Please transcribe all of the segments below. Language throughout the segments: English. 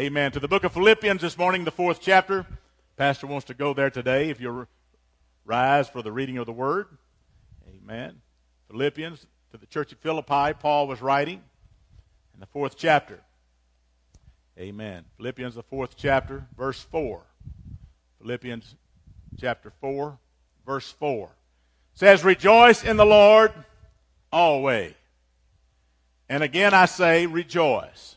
Amen. To the book of Philippians this morning, the fourth chapter. Pastor wants to go there today. If you'll rise for the reading of the word. Amen. Philippians to the church of Philippi, Paul was writing in the fourth chapter. Amen. Philippians, the fourth chapter, verse 4. Philippians chapter 4, verse 4 says, Rejoice in the Lord always. And again I say, rejoice.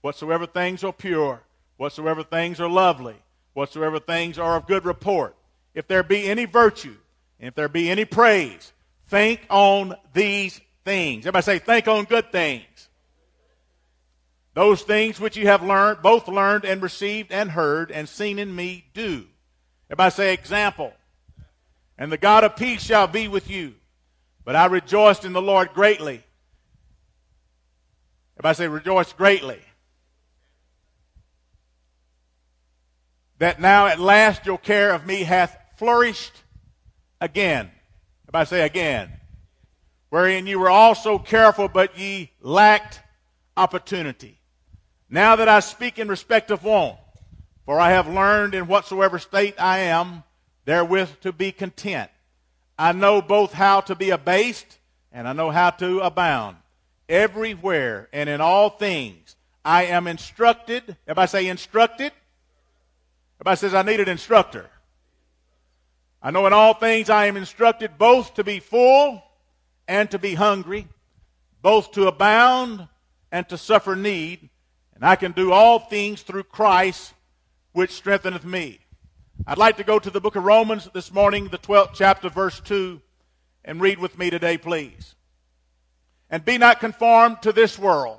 whatsoever things are pure, whatsoever things are lovely, whatsoever things are of good report, if there be any virtue, if there be any praise, think on these things. Everybody say, think on good things. Those things which you have learned, both learned and received and heard and seen in me, do. Everybody say, example. And the God of peace shall be with you. But I rejoiced in the Lord greatly. Everybody say, rejoice greatly. That now at last your care of me hath flourished again. Everybody say again. Wherein you were also careful, but ye lacked opportunity. Now that I speak in respect of want, for I have learned in whatsoever state I am, therewith to be content. I know both how to be abased and I know how to abound. Everywhere and in all things, I am instructed. Everybody say instructed. Everybody says I need an instructor. I know in all things I am instructed both to be full and to be hungry, both to abound and to suffer need, and I can do all things through Christ which strengtheneth me. I'd like to go to the book of Romans this morning, the 12th chapter, verse 2, and read with me today, please. And be not conformed to this world,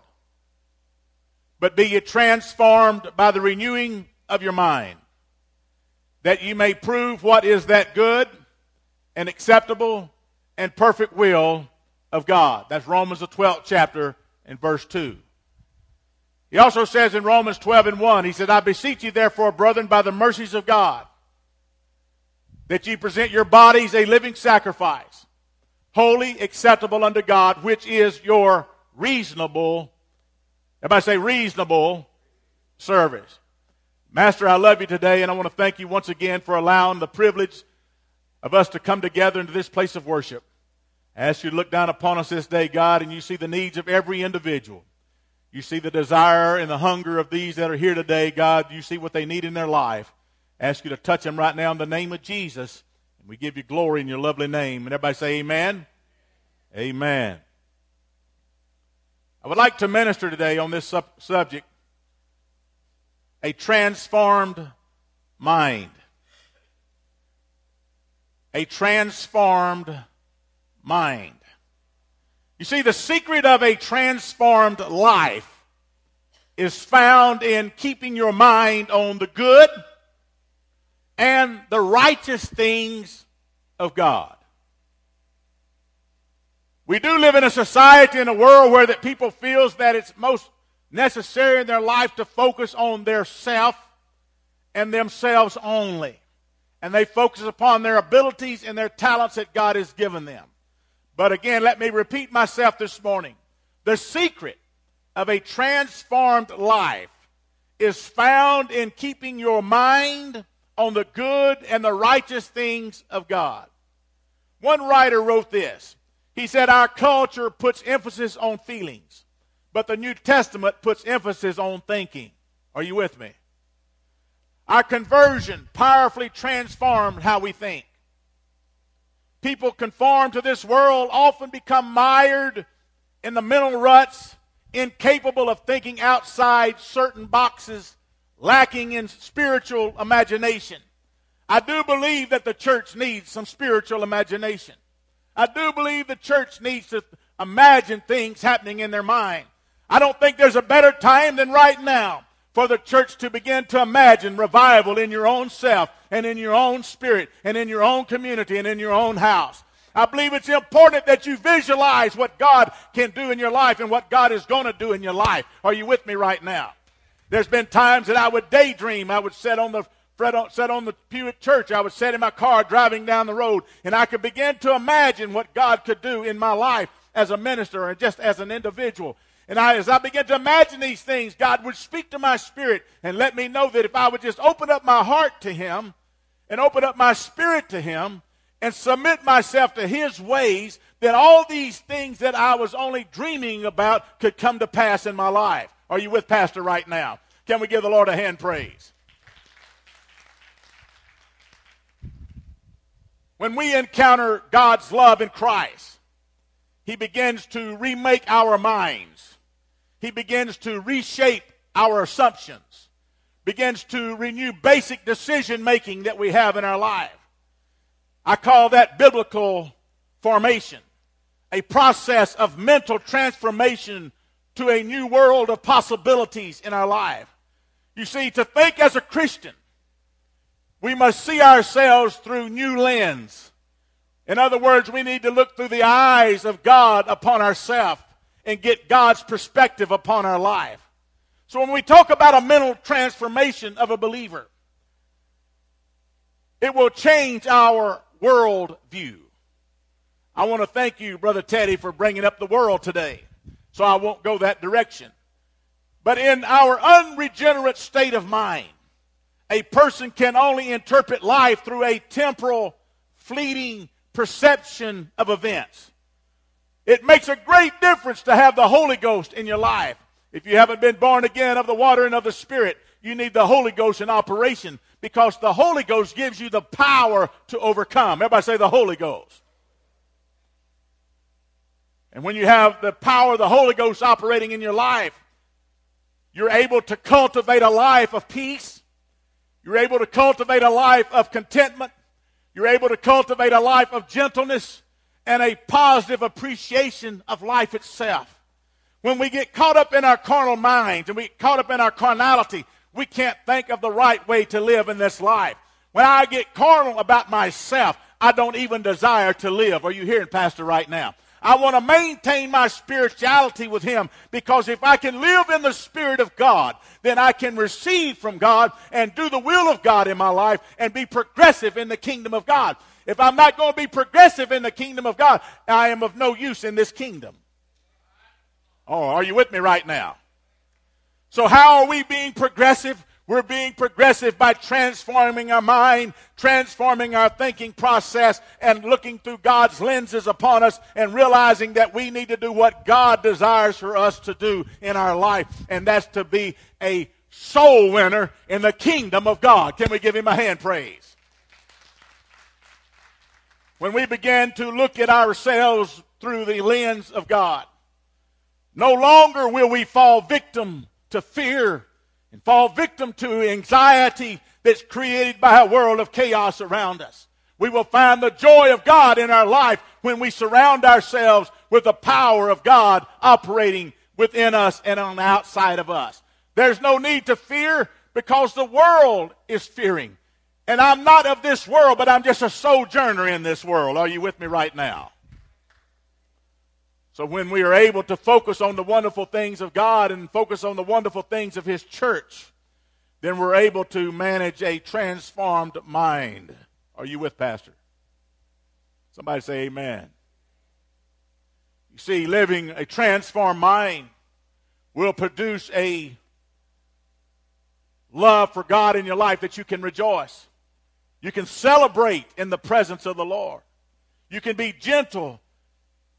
but be ye transformed by the renewing of your mind that you may prove what is that good and acceptable and perfect will of God. That's Romans the 12th chapter and verse 2. He also says in Romans 12 and 1, he said, I beseech you therefore, brethren, by the mercies of God, that ye present your bodies a living sacrifice, holy, acceptable unto God, which is your reasonable, everybody say reasonable service. Master, I love you today, and I want to thank you once again for allowing the privilege of us to come together into this place of worship. I ask you look down upon us this day, God, and you see the needs of every individual. You see the desire and the hunger of these that are here today, God. You see what they need in their life. I ask you to touch them right now in the name of Jesus. And we give you glory in your lovely name. And everybody say amen. Amen. I would like to minister today on this sub- subject a transformed mind. A transformed mind. You see, the secret of a transformed life is found in keeping your mind on the good and the righteous things of God. We do live in a society in a world where that people feels that it's most necessary in their life to focus on their self and themselves only. And they focus upon their abilities and their talents that God has given them. But again, let me repeat myself this morning. The secret of a transformed life is found in keeping your mind on the good and the righteous things of God. One writer wrote this. He said, Our culture puts emphasis on feelings but the New Testament puts emphasis on thinking. Are you with me? Our conversion powerfully transformed how we think. People conform to this world often become mired in the mental ruts, incapable of thinking outside certain boxes, lacking in spiritual imagination. I do believe that the church needs some spiritual imagination. I do believe the church needs to imagine things happening in their mind. I don't think there's a better time than right now for the church to begin to imagine revival in your own self and in your own spirit and in your own community and in your own house. I believe it's important that you visualize what God can do in your life and what God is going to do in your life. Are you with me right now? There's been times that I would daydream. I would sit on the sit on the pew at church. I would sit in my car driving down the road, and I could begin to imagine what God could do in my life as a minister and just as an individual. And I, as I began to imagine these things, God would speak to my spirit and let me know that if I would just open up my heart to Him and open up my spirit to Him and submit myself to His ways, then all these things that I was only dreaming about could come to pass in my life. Are you with Pastor right now? Can we give the Lord a hand praise? When we encounter God's love in Christ, He begins to remake our minds he begins to reshape our assumptions, begins to renew basic decision making that we have in our life. I call that biblical formation, a process of mental transformation to a new world of possibilities in our life. You see, to think as a Christian, we must see ourselves through new lens. In other words, we need to look through the eyes of God upon ourselves and get God's perspective upon our life. So when we talk about a mental transformation of a believer, it will change our world view. I want to thank you, Brother Teddy, for bringing up the world today. So I won't go that direction. But in our unregenerate state of mind, a person can only interpret life through a temporal, fleeting perception of events. It makes a great difference to have the Holy Ghost in your life. If you haven't been born again of the water and of the Spirit, you need the Holy Ghost in operation because the Holy Ghost gives you the power to overcome. Everybody say the Holy Ghost. And when you have the power of the Holy Ghost operating in your life, you're able to cultivate a life of peace. You're able to cultivate a life of contentment. You're able to cultivate a life of gentleness and a positive appreciation of life itself. When we get caught up in our carnal minds and we get caught up in our carnality, we can't think of the right way to live in this life. When I get carnal about myself, I don't even desire to live. Are you hearing, Pastor, right now? I want to maintain my spirituality with Him because if I can live in the Spirit of God, then I can receive from God and do the will of God in my life and be progressive in the kingdom of God. If I'm not going to be progressive in the kingdom of God, I am of no use in this kingdom. Oh, are you with me right now? So, how are we being progressive? We're being progressive by transforming our mind, transforming our thinking process, and looking through God's lenses upon us and realizing that we need to do what God desires for us to do in our life, and that's to be a soul winner in the kingdom of God. Can we give him a hand praise? When we begin to look at ourselves through the lens of God. No longer will we fall victim to fear and fall victim to anxiety that's created by a world of chaos around us. We will find the joy of God in our life when we surround ourselves with the power of God operating within us and on the outside of us. There's no need to fear because the world is fearing. And I'm not of this world, but I'm just a sojourner in this world. Are you with me right now? So when we are able to focus on the wonderful things of God and focus on the wonderful things of His church, then we're able to manage a transformed mind. Are you with Pastor? Somebody say amen. You see, living a transformed mind will produce a love for God in your life that you can rejoice. You can celebrate in the presence of the Lord. You can be gentle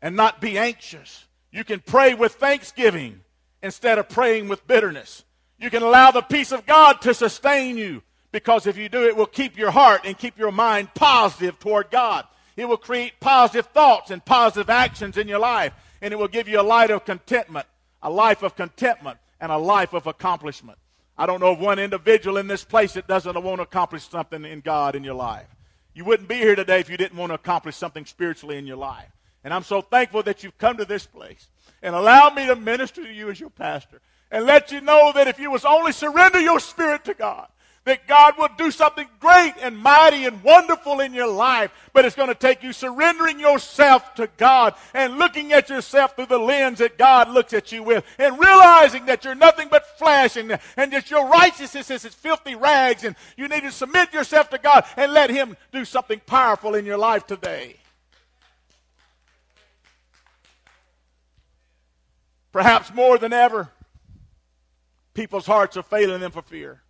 and not be anxious. You can pray with thanksgiving instead of praying with bitterness. You can allow the peace of God to sustain you because if you do, it will keep your heart and keep your mind positive toward God. It will create positive thoughts and positive actions in your life, and it will give you a life of contentment, a life of contentment, and a life of accomplishment. I don't know of one individual in this place that doesn't want to accomplish something in God in your life. You wouldn't be here today if you didn't want to accomplish something spiritually in your life. And I'm so thankful that you've come to this place and allow me to minister to you as your pastor and let you know that if you was only surrender your spirit to God, that God will do something great and mighty and wonderful in your life. But it's going to take you surrendering yourself to God and looking at yourself through the lens that God looks at you with and realizing that you're nothing but flesh and, and that your righteousness is filthy rags and you need to submit yourself to God and let Him do something powerful in your life today. Perhaps more than ever, people's hearts are failing them for fear.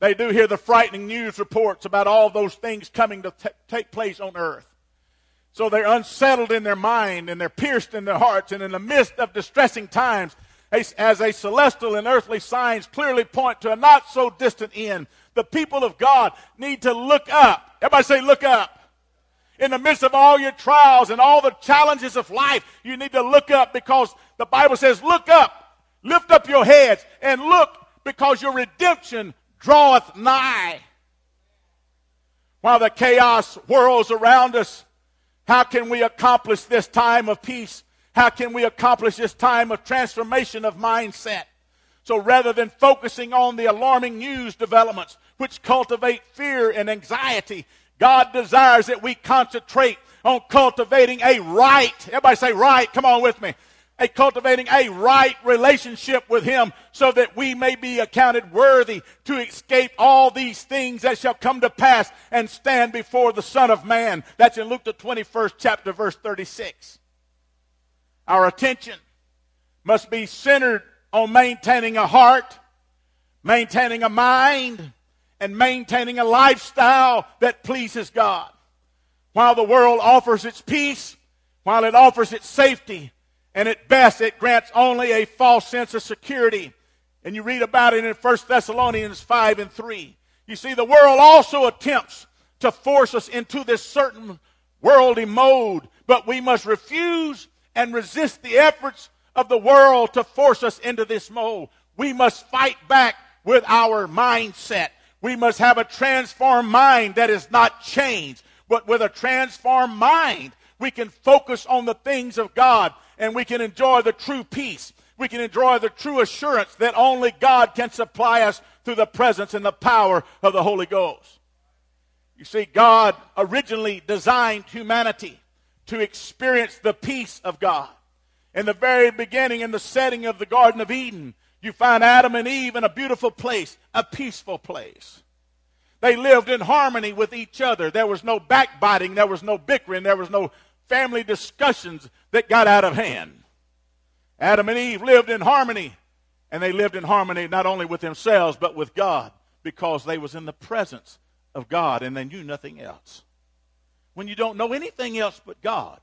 They do hear the frightening news reports about all those things coming to t- take place on earth. So they're unsettled in their mind and they're pierced in their hearts. And in the midst of distressing times, as a celestial and earthly signs clearly point to a not so distant end, the people of God need to look up. Everybody say, look up. In the midst of all your trials and all the challenges of life, you need to look up because the Bible says, look up, lift up your heads, and look because your redemption draweth nigh. While the chaos whirls around us, how can we accomplish this time of peace? How can we accomplish this time of transformation of mindset? So rather than focusing on the alarming news developments which cultivate fear and anxiety, God desires that we concentrate on cultivating a right. Everybody say right. Come on with me a cultivating a right relationship with him so that we may be accounted worthy to escape all these things that shall come to pass and stand before the son of man. That's in luke the 21st chapter verse 36 our attention must be centered on maintaining a heart maintaining a mind and maintaining a lifestyle that pleases god. While the world offers its peace while it offers its safety and at best, it grants only a false sense of security. And you read about it in 1 Thessalonians 5 and 3. You see, the world also attempts to force us into this certain worldly mode, but we must refuse and resist the efforts of the world to force us into this mode. We must fight back with our mindset. We must have a transformed mind that is not changed, but with a transformed mind, we can focus on the things of God and we can enjoy the true peace. We can enjoy the true assurance that only God can supply us through the presence and the power of the Holy Ghost. You see, God originally designed humanity to experience the peace of God. In the very beginning, in the setting of the Garden of Eden, you find Adam and Eve in a beautiful place, a peaceful place. They lived in harmony with each other. There was no backbiting, there was no bickering, there was no family discussions that got out of hand. Adam and Eve lived in harmony, and they lived in harmony not only with themselves, but with God, because they was in the presence of God and they knew nothing else. When you don't know anything else but God,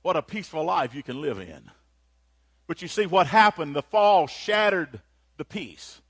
what a peaceful life you can live in. But you see what happened, the fall shattered the peace.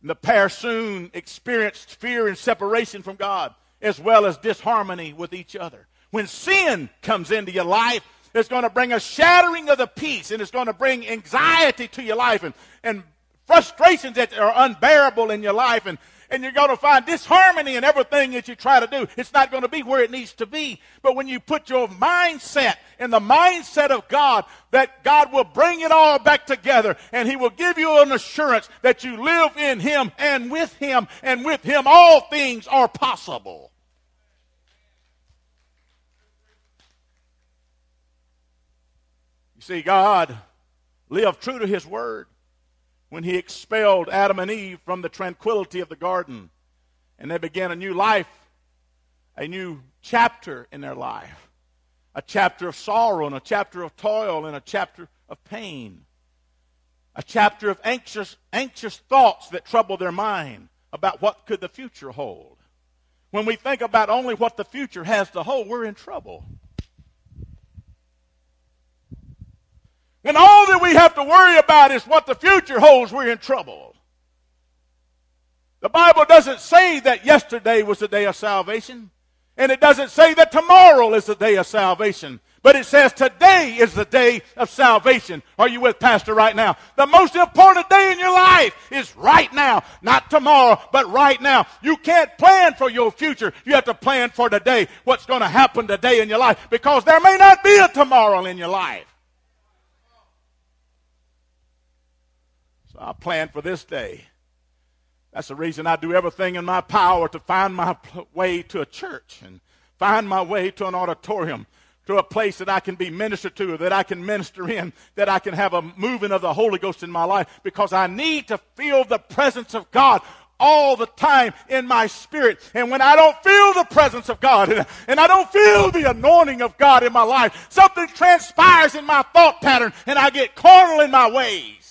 And the pair soon experienced fear and separation from God, as well as disharmony with each other. When sin comes into your life, it's going to bring a shattering of the peace and it's going to bring anxiety to your life and, and frustrations that are unbearable in your life and, and you're going to find disharmony in everything that you try to do. It's not going to be where it needs to be. But when you put your mindset in the mindset of God, that God will bring it all back together and He will give you an assurance that you live in Him and with Him and with Him all things are possible. See, God lived true to his word when he expelled Adam and Eve from the tranquility of the garden. And they began a new life, a new chapter in their life. A chapter of sorrow and a chapter of toil and a chapter of pain. A chapter of anxious, anxious thoughts that trouble their mind about what could the future hold. When we think about only what the future has to hold, we're in trouble. When all that we have to worry about is what the future holds, we're in trouble. The Bible doesn't say that yesterday was the day of salvation. And it doesn't say that tomorrow is the day of salvation. But it says today is the day of salvation. Are you with Pastor right now? The most important day in your life is right now. Not tomorrow, but right now. You can't plan for your future. You have to plan for today. What's going to happen today in your life. Because there may not be a tomorrow in your life. So I plan for this day. That's the reason I do everything in my power to find my way to a church and find my way to an auditorium, to a place that I can be ministered to, that I can minister in, that I can have a moving of the Holy Ghost in my life because I need to feel the presence of God all the time in my spirit. And when I don't feel the presence of God and, I don't feel the anointing of God in my life, something transpires in my thought pattern and I get carnal in my ways.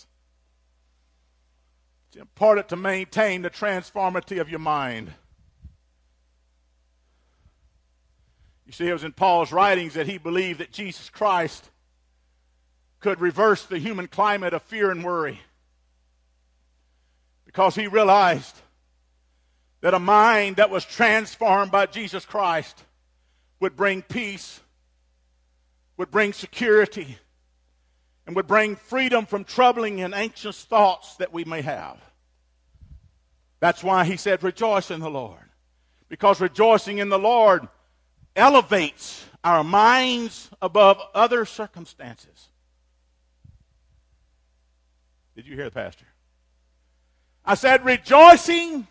It's important to maintain the transformity of your mind. You see, it was in Paul's writings that he believed that Jesus Christ could reverse the human climate of fear and worry because he realized that a mind that was transformed by Jesus Christ would bring peace, would bring security, and would bring freedom from troubling and anxious thoughts that we may have. That's why he said, Rejoice in the Lord. Because rejoicing in the Lord elevates our minds above other circumstances. Did you hear the pastor? I said, Rejoicing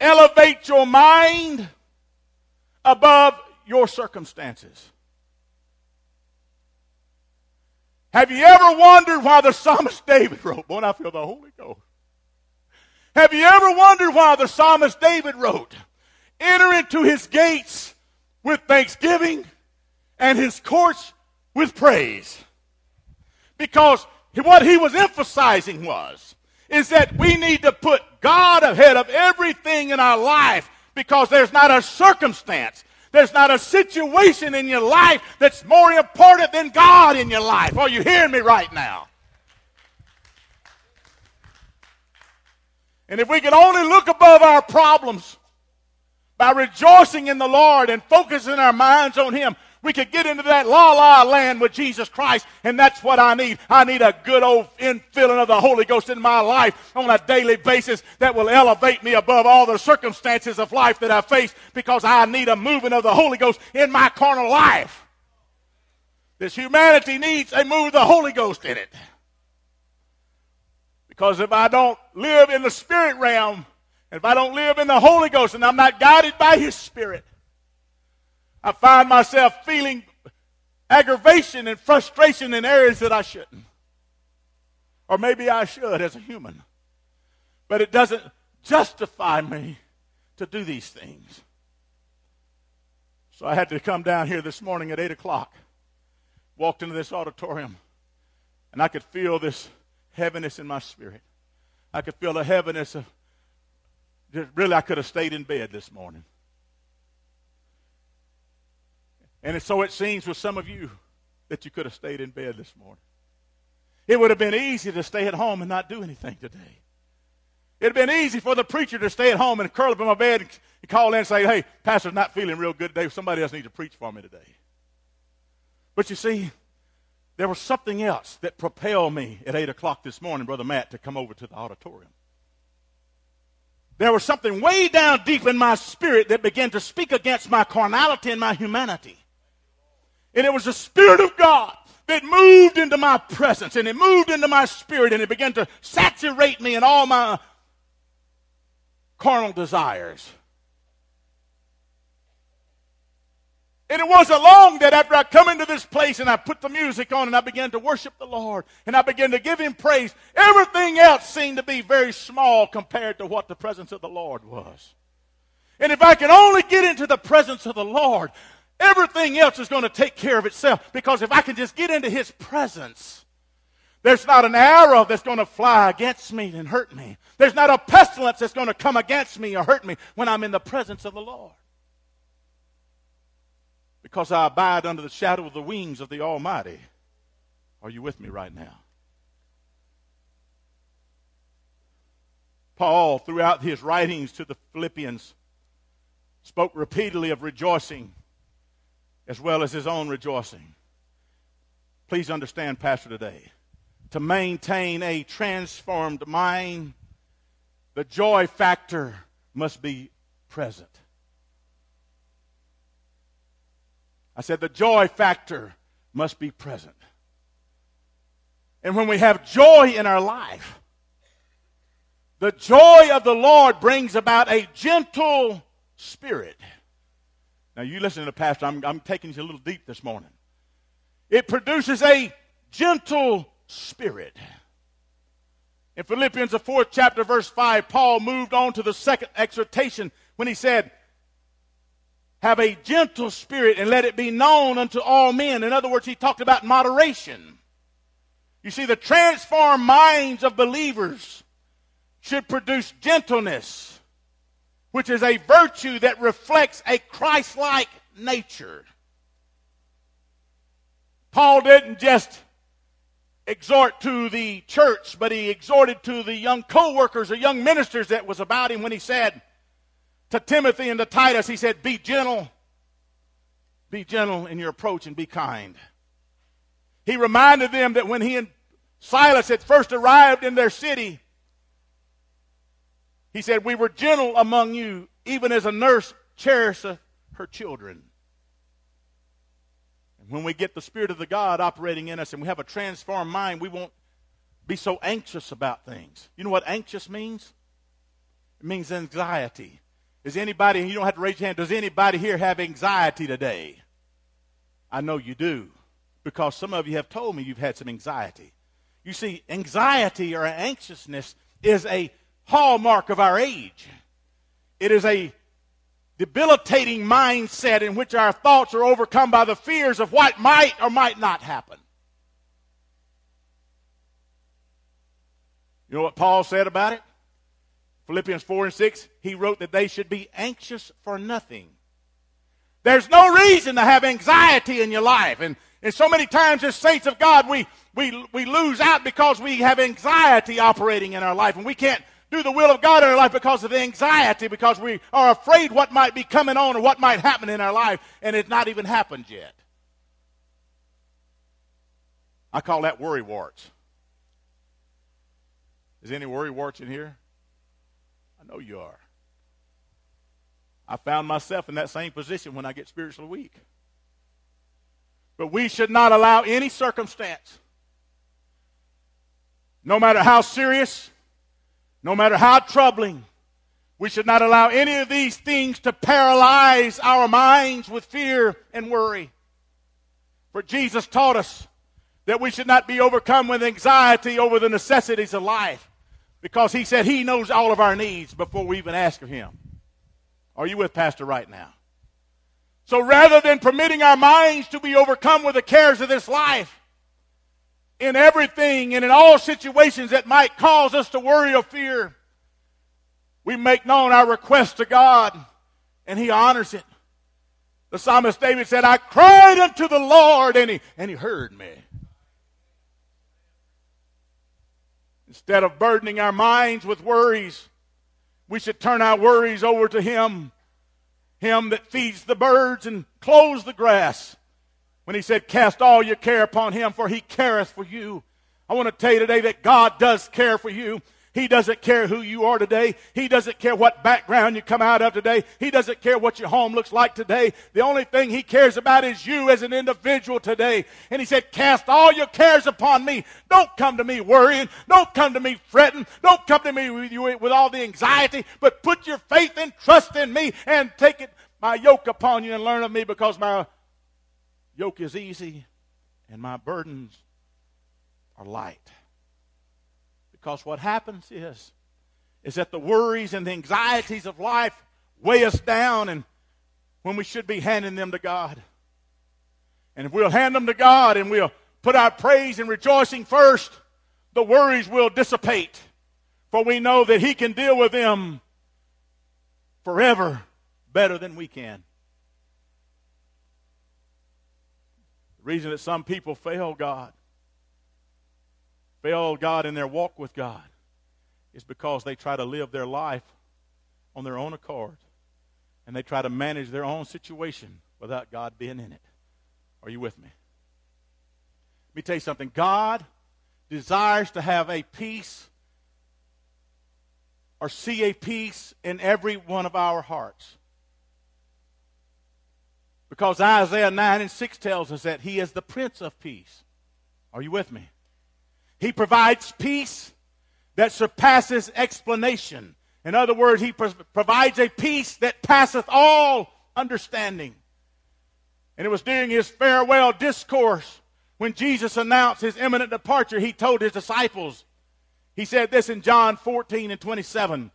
elevates your mind above your circumstances. Have you ever wondered why the psalmist David wrote, Boy, I feel the Holy Ghost. Have you ever wondered why the psalmist David wrote, Enter into his gates with thanksgiving and his courts with praise? Because what he was emphasizing was, is that we need to put God ahead of everything in our life because there's not a circumstance there's not a situation in your life that's more important than God in your life. Are you hearing me right now? And if we can only look above our problems by rejoicing in the Lord and focusing our minds on Him, we could get into that la la land with Jesus Christ, and that's what I need. I need a good old infilling of the Holy Ghost in my life on a daily basis that will elevate me above all the circumstances of life that I face because I need a moving of the Holy Ghost in my carnal life. This humanity needs a move of the Holy Ghost in it. Because if I don't live in the spirit realm, if I don't live in the Holy Ghost and I'm not guided by His Spirit, I find myself feeling aggravation and frustration in areas that I shouldn't. Or maybe I should as a human. But it doesn't justify me to do these things. So I had to come down here this morning at 8 o'clock, walked into this auditorium, and I could feel this heaviness in my spirit. I could feel the heaviness of, really, I could have stayed in bed this morning. And so it seems with some of you that you could have stayed in bed this morning. It would have been easy to stay at home and not do anything today. It'd have been easy for the preacher to stay at home and curl up in my bed and call in and say, hey, pastor's not feeling real good today. Somebody else needs to preach for me today. But you see, there was something else that propelled me at 8 o'clock this morning, Brother Matt, to come over to the auditorium. There was something way down deep in my spirit that began to speak against my carnality and my humanity. And it was the Spirit of God that moved into my presence and it moved into my spirit and it began to saturate me in all my carnal desires. And it wasn't long that after I come into this place and I put the music on and I began to worship the Lord and I began to give Him praise, everything else seemed to be very small compared to what the presence of the Lord was. And if I can only get into the presence of the Lord, Everything else is going to take care of itself because if I can just get into His presence, there's not an arrow that's going to fly against me and hurt me. There's not a pestilence that's going to come against me or hurt me when I'm in the presence of the Lord. Because I abide under the shadow of the wings of the Almighty. Are you with me right now? Paul, throughout his writings to the Philippians, spoke repeatedly of rejoicing as well as his own rejoicing. Please understand, Pastor, today. To maintain a transformed mind, the joy factor must be present. I said the joy factor must be present. And when we have joy in our life, the joy of the Lord brings about a gentle spirit. Now, you listen to the pastor. I'm, I'm taking you a little deep this morning. It produces a gentle spirit. In Philippians, the fourth chapter, verse 5, Paul moved on to the second exhortation when he said, Have a gentle spirit and let it be known unto all men. In other words, he talked about moderation. You see, the transformed minds of believers should produce gentleness, which is a virtue that reflects a Christ like nature. Paul didn't just exhort to the church, but he exhorted to the young co-workers or young ministers that was about him when he said to Timothy and to Titus, he said, be gentle, be gentle in your approach and be kind. He reminded them that when he and Silas had first arrived in their city, he said, we were gentle among you, even as a nurse cherisheth her children. And when we get the Spirit of the God operating in us and we have a transformed mind, we won't be so anxious about things. You know what anxious means? It means anxiety. Is anybody, you don't have to raise your hand, does anybody here have anxiety today? I know you do because some of you have told me you've had some anxiety. You see, anxiety or anxiousness is a hallmark of our age. It is a debilitating mindset in which our thoughts are overcome by the fears of what might or might not happen. You know what Paul said about it? Philippians 4 and 6, he wrote that they should be anxious for nothing. There's no reason to have anxiety in your life. And, and so many times as saints of God, we, we, we lose out because we have anxiety operating in our life and we can't do the will of God in our life because of anxiety, because we are afraid what might be coming on or what might happen in our life, and it's not even happened yet. I call that worry warts. Is any worry warts in here? I know you are. I found myself in that same position when I get spiritually weak. But we should not allow any circumstance, no matter how serious, no matter how troubling, we should not allow any of these things to paralyze our minds with fear and worry. For Jesus taught us that we should not be overcome with anxiety over the necessities of life because he said he knows all of our needs before we even ask of him. Are you with Pastor right now? So rather than permitting our minds to be overcome with the cares of this life, in everything and in all situations that might cause us to worry or fear, we make known our request to God and He honors it. The psalmist David said, I cried unto the Lord and He, and he heard me. Instead of burdening our minds with worries, we should turn our worries over to Him. Him that feeds the birds and clothes the grass when he said, Cast all your care upon him, for he careth for you. I want to tell you today that God does care for you. He doesn't care who you are today. He doesn't care what background you come out of today. He doesn't care what your home looks like today. The only thing He cares about is you as an individual today. And He said, cast all your cares upon me. Don't come to me worrying. Don't come to me fretting. Don't come to me with, you, with all the anxiety, but put your faith and trust in me and take it, my yoke upon you and learn of me because my yoke is easy and my burdens are light. Because what happens is, is that the worries and the anxieties of life weigh us down and when we should be handing them to God. And if we'll hand them to God and we'll put our praise and rejoicing first, the worries will dissipate. For we know that He can deal with them forever better than we can. The reason that some people fail God, fail God in their walk with God, is because they try to live their life on their own accord and they try to manage their own situation without God being in it. Are you with me? Let me tell you something. God desires to have a peace or see a peace in every one of our hearts. Because Isaiah 9 and 6 tells us that he is the Prince of Peace. Are you with me? He provides peace that surpasses explanation. In other words, he pro- provides a peace that passeth all understanding. And it was during his farewell discourse when Jesus announced his imminent departure, he told his disciples, he said this in John 14 and 27.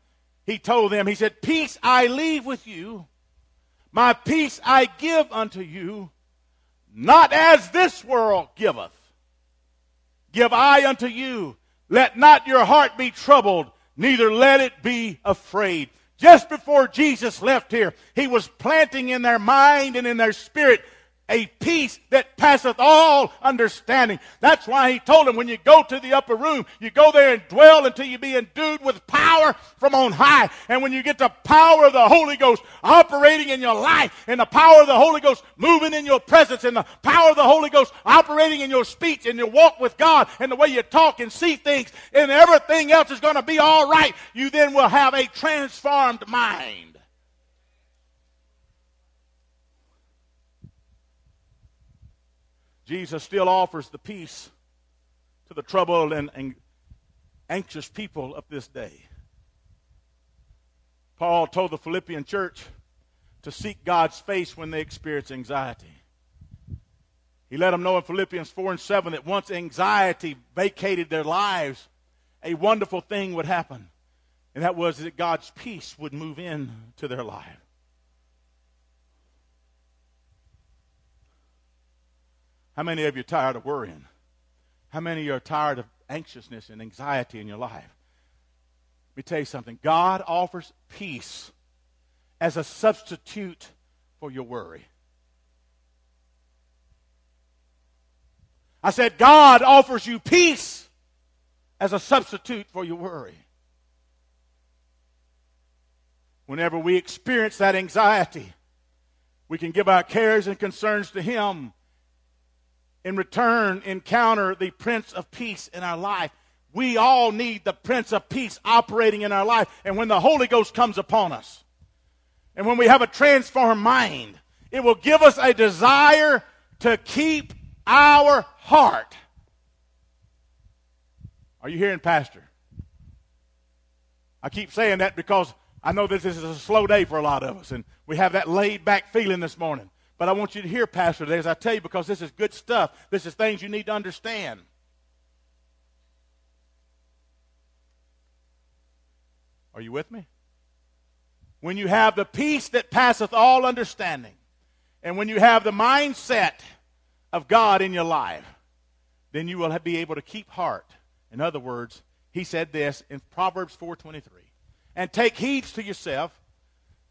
He told them, he said, Peace I leave with you, my peace I give unto you, not as this world giveth. Give I unto you. Let not your heart be troubled, neither let it be afraid. Just before Jesus left here, he was planting in their mind and in their spirit a peace that passeth all understanding. That's why he told him when you go to the upper room, you go there and dwell until you be endued with power from on high. And when you get the power of the Holy Ghost operating in your life, and the power of the Holy Ghost moving in your presence, and the power of the Holy Ghost operating in your speech, and your walk with God, and the way you talk and see things, and everything else is going to be all right, you then will have a transformed mind. Jesus still offers the peace to the troubled and, and anxious people of this day. Paul told the Philippian church to seek God's face when they experience anxiety. He let them know in Philippians 4 and 7 that once anxiety vacated their lives, a wonderful thing would happen. And that was that God's peace would move in to their life. How many of you are tired of worrying? How many you are tired of anxiousness and anxiety in your life? Let me tell you something. God offers peace as a substitute for your worry. I said, God offers you peace as a substitute for your worry. Whenever we experience that anxiety, we can give our cares and concerns to Him in return encounter the Prince of Peace in our life. We all need the Prince of Peace operating in our life. And when the Holy Ghost comes upon us, and when we have a transformed mind, it will give us a desire to keep our heart. Are you hearing, Pastor? I keep saying that because I know this is a slow day for a lot of us, and we have that laid back feeling this morning. But I want you to hear, Pastor, as I tell you, because this is good stuff. This is things you need to understand. Are you with me? When you have the peace that passeth all understanding, and when you have the mindset of God in your life, then you will be able to keep heart. In other words, he said this in Proverbs 4:23. And take heed to yourself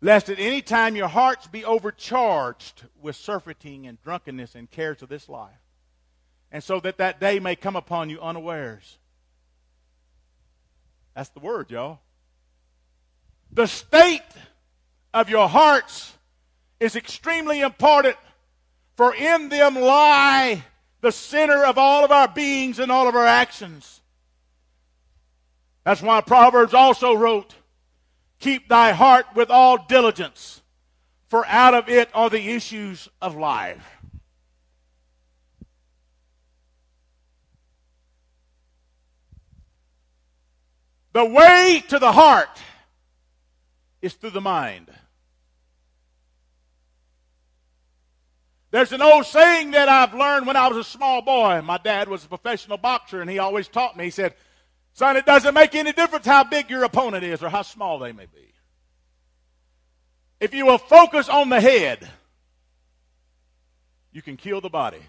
lest at any time your hearts be overcharged with surfeiting and drunkenness and cares of this life, and so that that day may come upon you unawares. That's the word, y'all. The state of your hearts is extremely important, for in them lie the center of all of our beings and all of our actions. That's why Proverbs also wrote, Keep thy heart with all diligence, for out of it are the issues of life. The way to the heart is through the mind. There's an old saying that I've learned when I was a small boy. My dad was a professional boxer, and he always taught me. He said, Son, it doesn't make any difference how big your opponent is or how small they may be. If you will focus on the head, you can kill the body.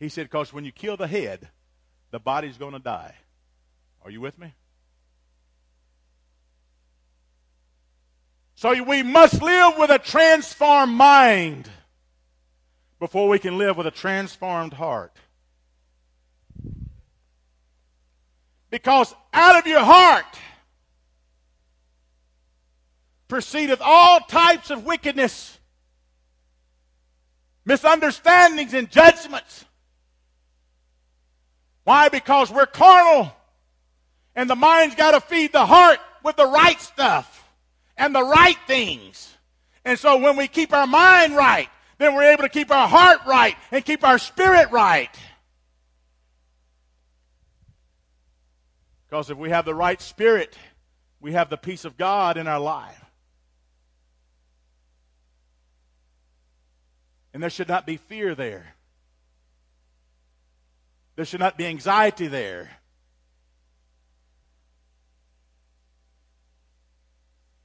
He said, because when you kill the head, the body's going to die. Are you with me? So we must live with a transformed mind before we can live with a transformed heart. Because out of your heart proceedeth all types of wickedness, misunderstandings, and judgments. Why? Because we're carnal. And the mind's got to feed the heart with the right stuff and the right things. And so when we keep our mind right, then we're able to keep our heart right and keep our spirit right. Because if we have the right spirit, we have the peace of God in our life. And there should not be fear there. There should not be anxiety there.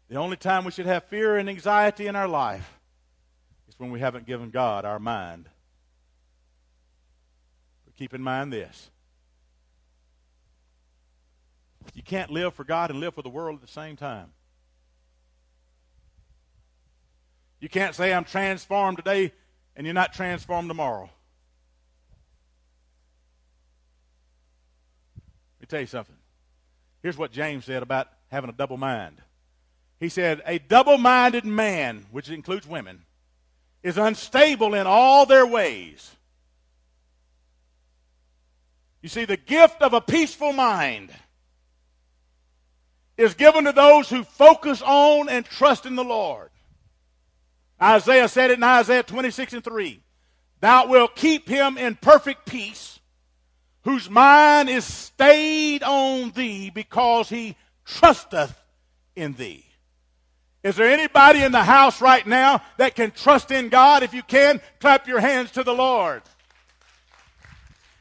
The only time we should have fear and anxiety in our life is when we haven't given God our mind. But keep in mind this you can't live for God and live for the world at the same time. You can't say, I'm transformed today, and you're not transformed tomorrow. Let me tell you something. Here's what James said about having a double mind. He said, A double minded man, which includes women, is unstable in all their ways. You see, the gift of a peaceful mind is given to those who focus on and trust in the Lord. Isaiah said it in Isaiah 26 and 3. Thou wilt keep him in perfect peace, whose mind is stayed on thee because he trusteth in thee. Is there anybody in the house right now that can trust in God? If you can, clap your hands to the Lord.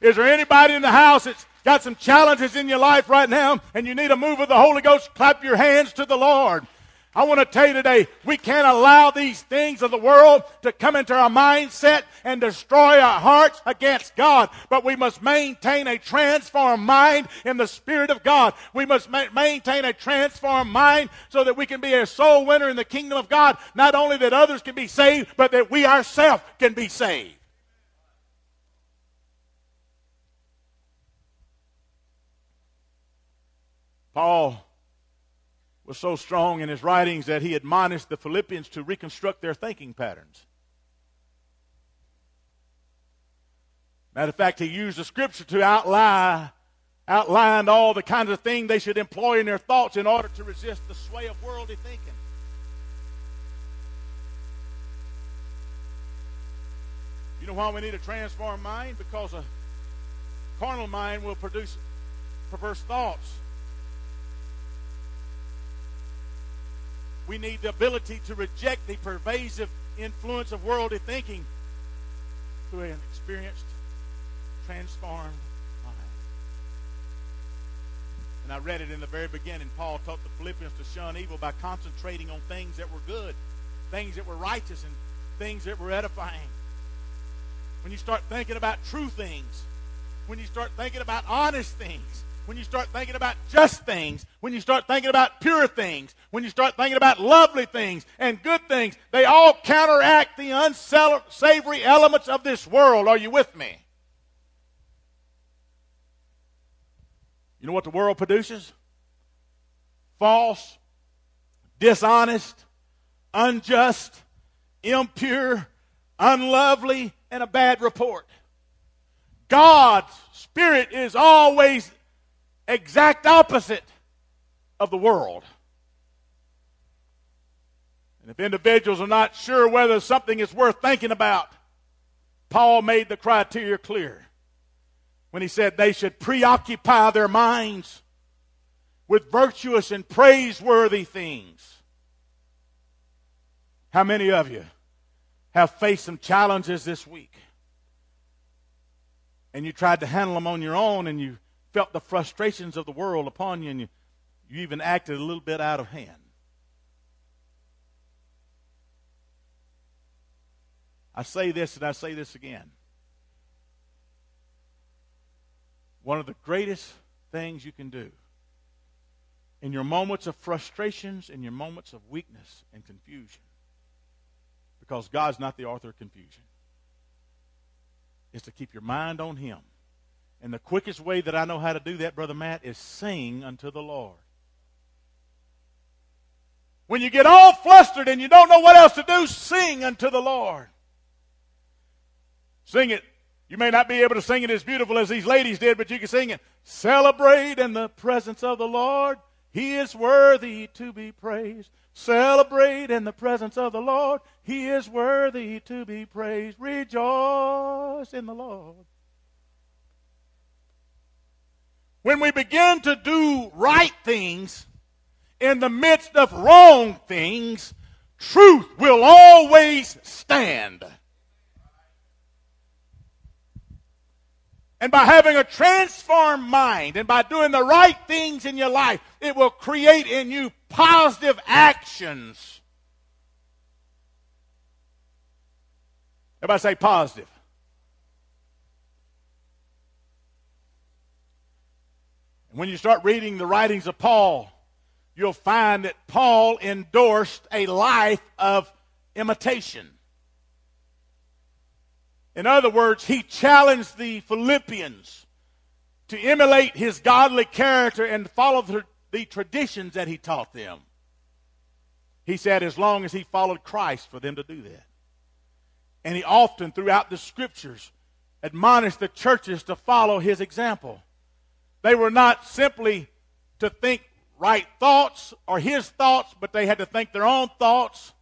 Is there anybody in the house that's got some challenges in your life right now and you need a move of the Holy Ghost? Clap your hands to the Lord. I want to tell you today, we can't allow these things of the world to come into our mindset and destroy our hearts against God. But we must maintain a transformed mind in the Spirit of God. We must ma- maintain a transformed mind so that we can be a soul winner in the kingdom of God. Not only that others can be saved, but that we ourselves can be saved. Paul was so strong in his writings that he admonished the Philippians to reconstruct their thinking patterns. Matter of fact, he used the scripture to outline, all the kinds of things they should employ in their thoughts in order to resist the sway of worldly thinking. You know why we need a transformed mind? Because a carnal mind will produce perverse thoughts. We need the ability to reject the pervasive influence of worldly thinking through an experienced, transformed mind. And I read it in the very beginning. Paul taught the Philippians to shun evil by concentrating on things that were good, things that were righteous, and things that were edifying. When you start thinking about true things, when you start thinking about honest things, when you start thinking about just things, when you start thinking about pure things, when you start thinking about lovely things and good things, they all counteract the unsavory elements of this world. Are you with me? You know what the world produces? False, dishonest, unjust, impure, unlovely, and a bad report. God's Spirit is always exact opposite of the world. And if individuals are not sure whether something is worth thinking about, Paul made the criteria clear when he said they should preoccupy their minds with virtuous and praiseworthy things. How many of you have faced some challenges this week? And you tried to handle them on your own and you felt the frustrations of the world upon you and you, you even acted a little bit out of hand. I say this and I say this again. One of the greatest things you can do in your moments of frustrations, in your moments of weakness and confusion, because God's not the author of confusion, is to keep your mind on Him and the quickest way that I know how to do that, Brother Matt, is sing unto the Lord. When you get all flustered and you don't know what else to do, sing unto the Lord. Sing it. You may not be able to sing it as beautiful as these ladies did, but you can sing it. Celebrate in the presence of the Lord. He is worthy to be praised. Celebrate in the presence of the Lord. He is worthy to be praised. Rejoice in the Lord. When we begin to do right things in the midst of wrong things, truth will always stand. And by having a transformed mind and by doing the right things in your life, it will create in you positive actions. Everybody say positive. And when you start reading the writings of Paul, you'll find that Paul endorsed a life of imitation. In other words, he challenged the Philippians to emulate his godly character and follow the, the, traditions that he taught them. He said, as long as he followed Christ, for them to do that. And he often, throughout the scriptures, admonished the churches to follow his example. They were not simply to think right thoughts or his thoughts, but they had to think their own thoughts.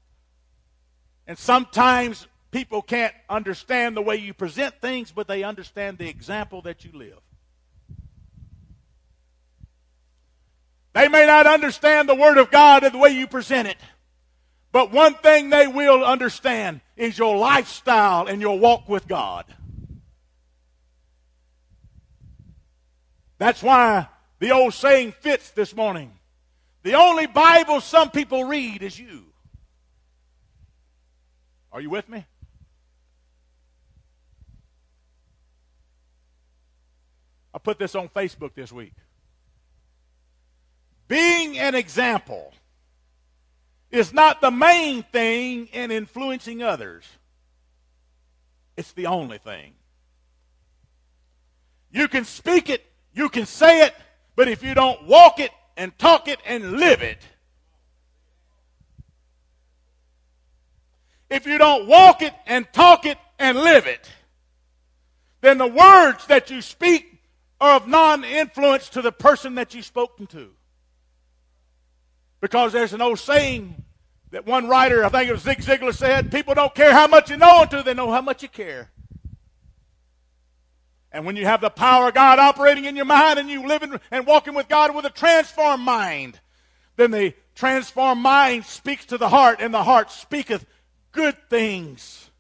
And sometimes people can't understand the way you present things, but they understand the example that you live. They may not understand the Word of God and the way you present it, but one thing they will understand is your lifestyle and your walk with God. That's why the old saying fits this morning. The only Bible some people read is you. Are you with me? I put this on Facebook this week. Being an example is not the main thing in influencing others, it's the only thing. You can speak it, you can say it, but if you don't walk it and talk it and live it, if you don't walk it and talk it and live it, then the words that you speak are of non influence to the person that you've spoken to. Because there's an old saying that one writer, I think it was Zig Ziglar, said people don't care how much you know until they know how much you care. And when you have the power of God operating in your mind and you living and walking with God with a transformed mind, then the transformed mind speaks to the heart, and the heart speaketh good things.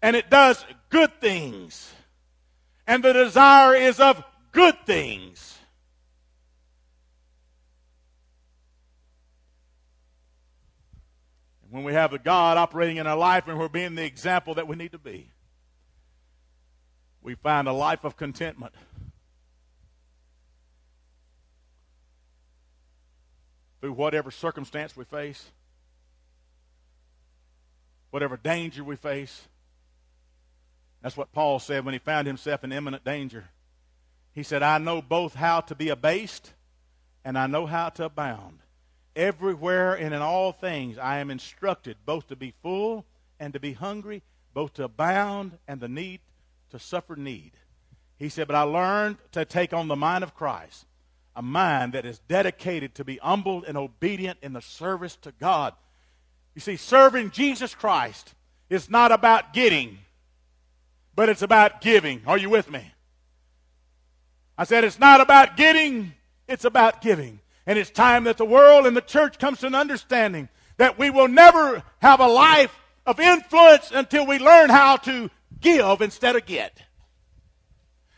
And it does good things and the desire is of good things. When we have the God operating in our life and we're being the example that we need to be, we find a life of contentment. Through whatever circumstance we face, whatever danger we face, that's what Paul said when he found himself in imminent danger. He said, I know both how to be abased and I know how to abound. Everywhere and in all things I am instructed both to be full and to be hungry, both to abound and the need to suffer need. He said, But I learned to take on the mind of Christ, a mind that is dedicated to be humbled and obedient in the service to God. You see, serving Jesus Christ is not about getting, but it's about giving. Are you with me? I said it's not about getting, it's about giving. And it's time that the world and the church comes to an understanding that we will never have a life of influence until we learn how to give instead of get.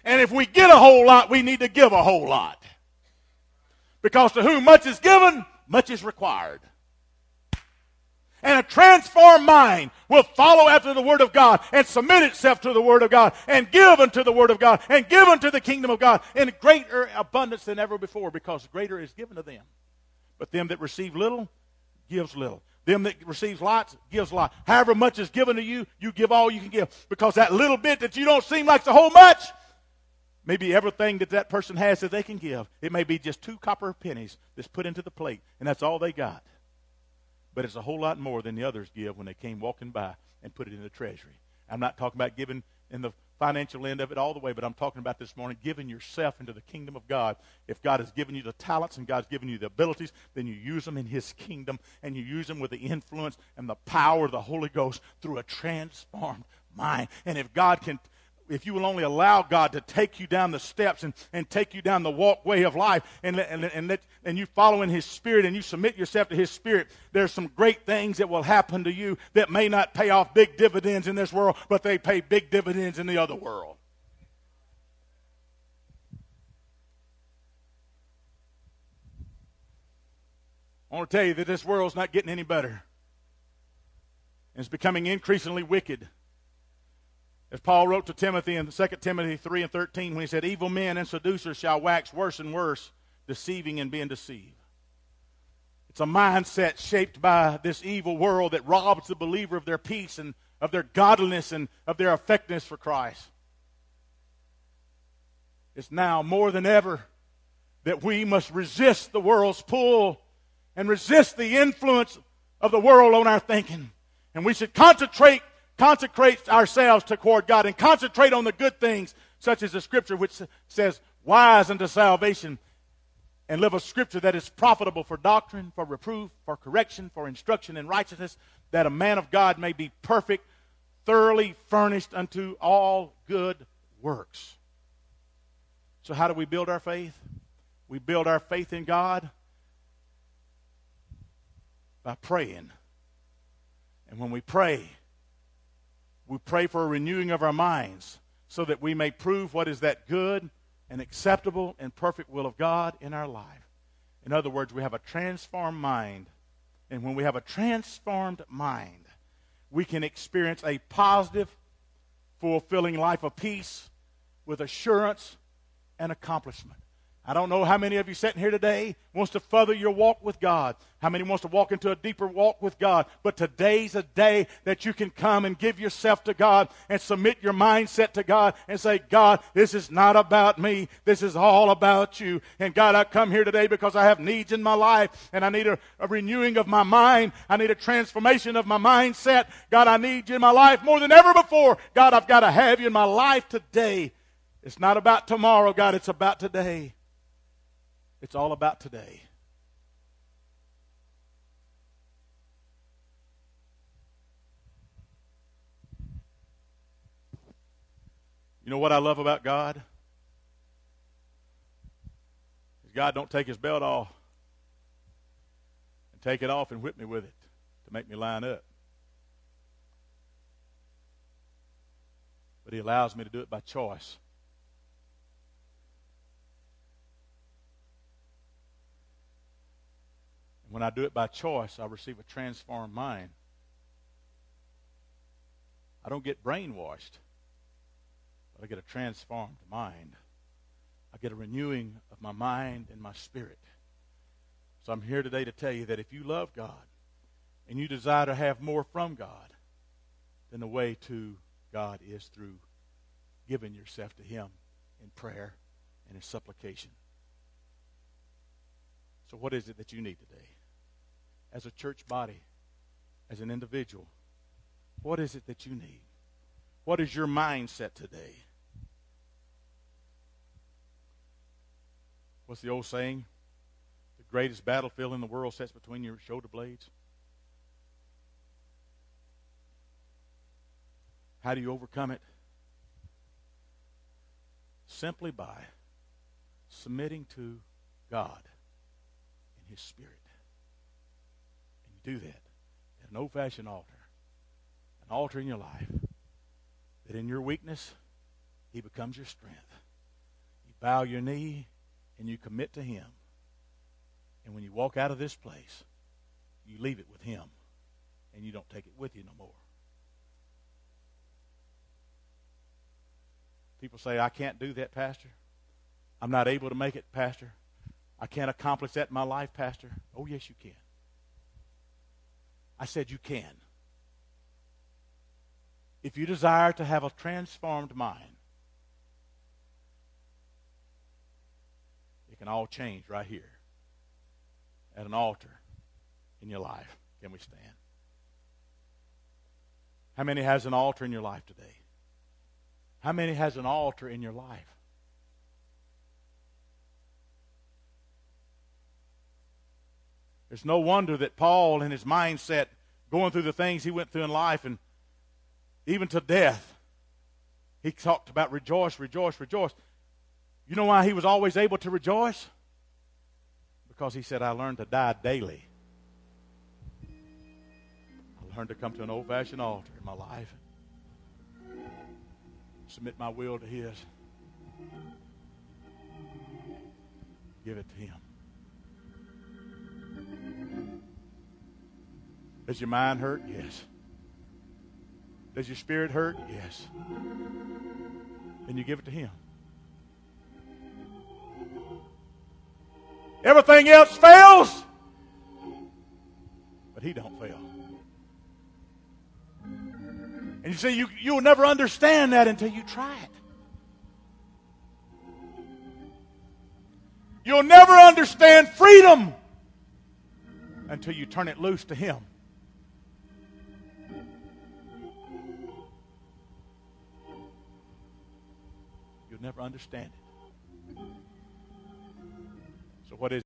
And if we get a whole lot, we need to give a whole lot. Because to whom much is given, much is required. And a transformed mind will follow after the Word of God and submit itself to the Word of God and give unto the Word of God and give unto the kingdom of God in greater abundance than ever before because greater is given to them. But them that receive little gives little. Them that receives lots gives lot. However much is given to you, you give all you can give. Because that little bit that you don't seem like the whole much, maybe everything that that person has that they can give, it may be just two copper pennies that's put into the plate, and that's all they got but it's a whole lot more than the others give when they came walking by and put it in the treasury. I'm not talking about giving in the financial end of it all the way, but I'm talking about this morning giving yourself into the kingdom of God. If God has given you the talents and God's given you the abilities, then you use them in His kingdom and you use them with the influence and the power of the Holy Ghost through a transformed mind. And if God can if you will only allow God to take you down the steps and, and take you down the walkway of life and, and, and, let, and you follow in His Spirit and you submit yourself to His Spirit, there's some great things that will happen to you that may not pay off big dividends in this world, but they pay big dividends in the other world. I want to tell you that this world's not getting any better. It's becoming increasingly wicked. As Paul wrote to Timothy in 2 Timothy 3 and 13, when he said, Evil men and seducers shall wax worse and worse, deceiving and being deceived. It's a mindset shaped by this evil world that robs the believer of their peace and of their godliness and of their effectiveness for Christ. It's now more than ever that we must resist the world's pull and resist the influence of the world on our thinking. And we should concentrate consecrate ourselves toward God and concentrate on the good things, such as the scripture which says, wise unto salvation, and live a scripture that is profitable for doctrine, for reproof, for correction, for instruction in righteousness, that a man of God may be perfect, thoroughly furnished unto all good works. So, how do we build our faith? We build our faith in God by praying. And when we pray, we pray for a renewing of our minds so that we may prove what is that good and acceptable and perfect will of God in our life. In other words, we have a transformed mind. And when we have a transformed mind, we can experience a positive, fulfilling life of peace with assurance and accomplishment. I don't know how many of you sitting here today wants to further your walk with God. How many wants to walk into a deeper walk with God? But today's a day that you can come and give yourself to God and submit your mindset to God and say, God, this is not about me. This is all about you. And God, I come here today because I have needs in my life and I need a, a renewing of my mind. I need a transformation of my mindset. God, I need you in my life more than ever before. God, I've got to have you in my life today. It's not about tomorrow, God. It's about today. It's all about today. You know what I love about God? God don't take his belt off and take it off and whip me with it to make me line up. But he allows me to do it by choice. When I do it by choice, I receive a transformed mind. I don't get brainwashed, but I get a transformed mind. I get a renewing of my mind and my spirit. So I'm here today to tell you that if you love God and you desire to have more from God, then the way to God is through giving yourself to Him in prayer and in supplication. So, what is it that you need today? As a church body, as an individual, what is it that you need? What is your mindset today? What's the old saying? The greatest battlefield in the world sits between your shoulder blades. How do you overcome it? Simply by submitting to God in His Spirit do that at an old fashioned altar, an altar in your life, that in your weakness, He becomes your strength. You bow your knee and you commit to Him. And when you walk out of this place, you leave it with Him and you don't take it with you no more. People say, I can't do that, Pastor. I'm not able to make it, Pastor. I can't accomplish that in my life, Pastor. Oh, yes, you can. I said, You can. If you desire to have a transformed mind, it can all change right here at an altar in your life. Can we stand? How many has an altar in your life today? How many has an altar in your life? It's no wonder that Paul, in his mindset, going through the things he went through in life and even to death, He talked about rejoice, rejoice, rejoice. You know why he was always able to rejoice? Because he said, I learned to die daily. I learned to come to an old fashioned altar in my life, submit my will to his, give it to him. Does your mind hurt? Yes. Does your spirit hurt? Yes. And you give it to him. Everything else fails, but he don't fail. And you see, you, you'll never understand that until you try it. You'll never understand freedom until you turn it loose to him. Never understand it. So, what is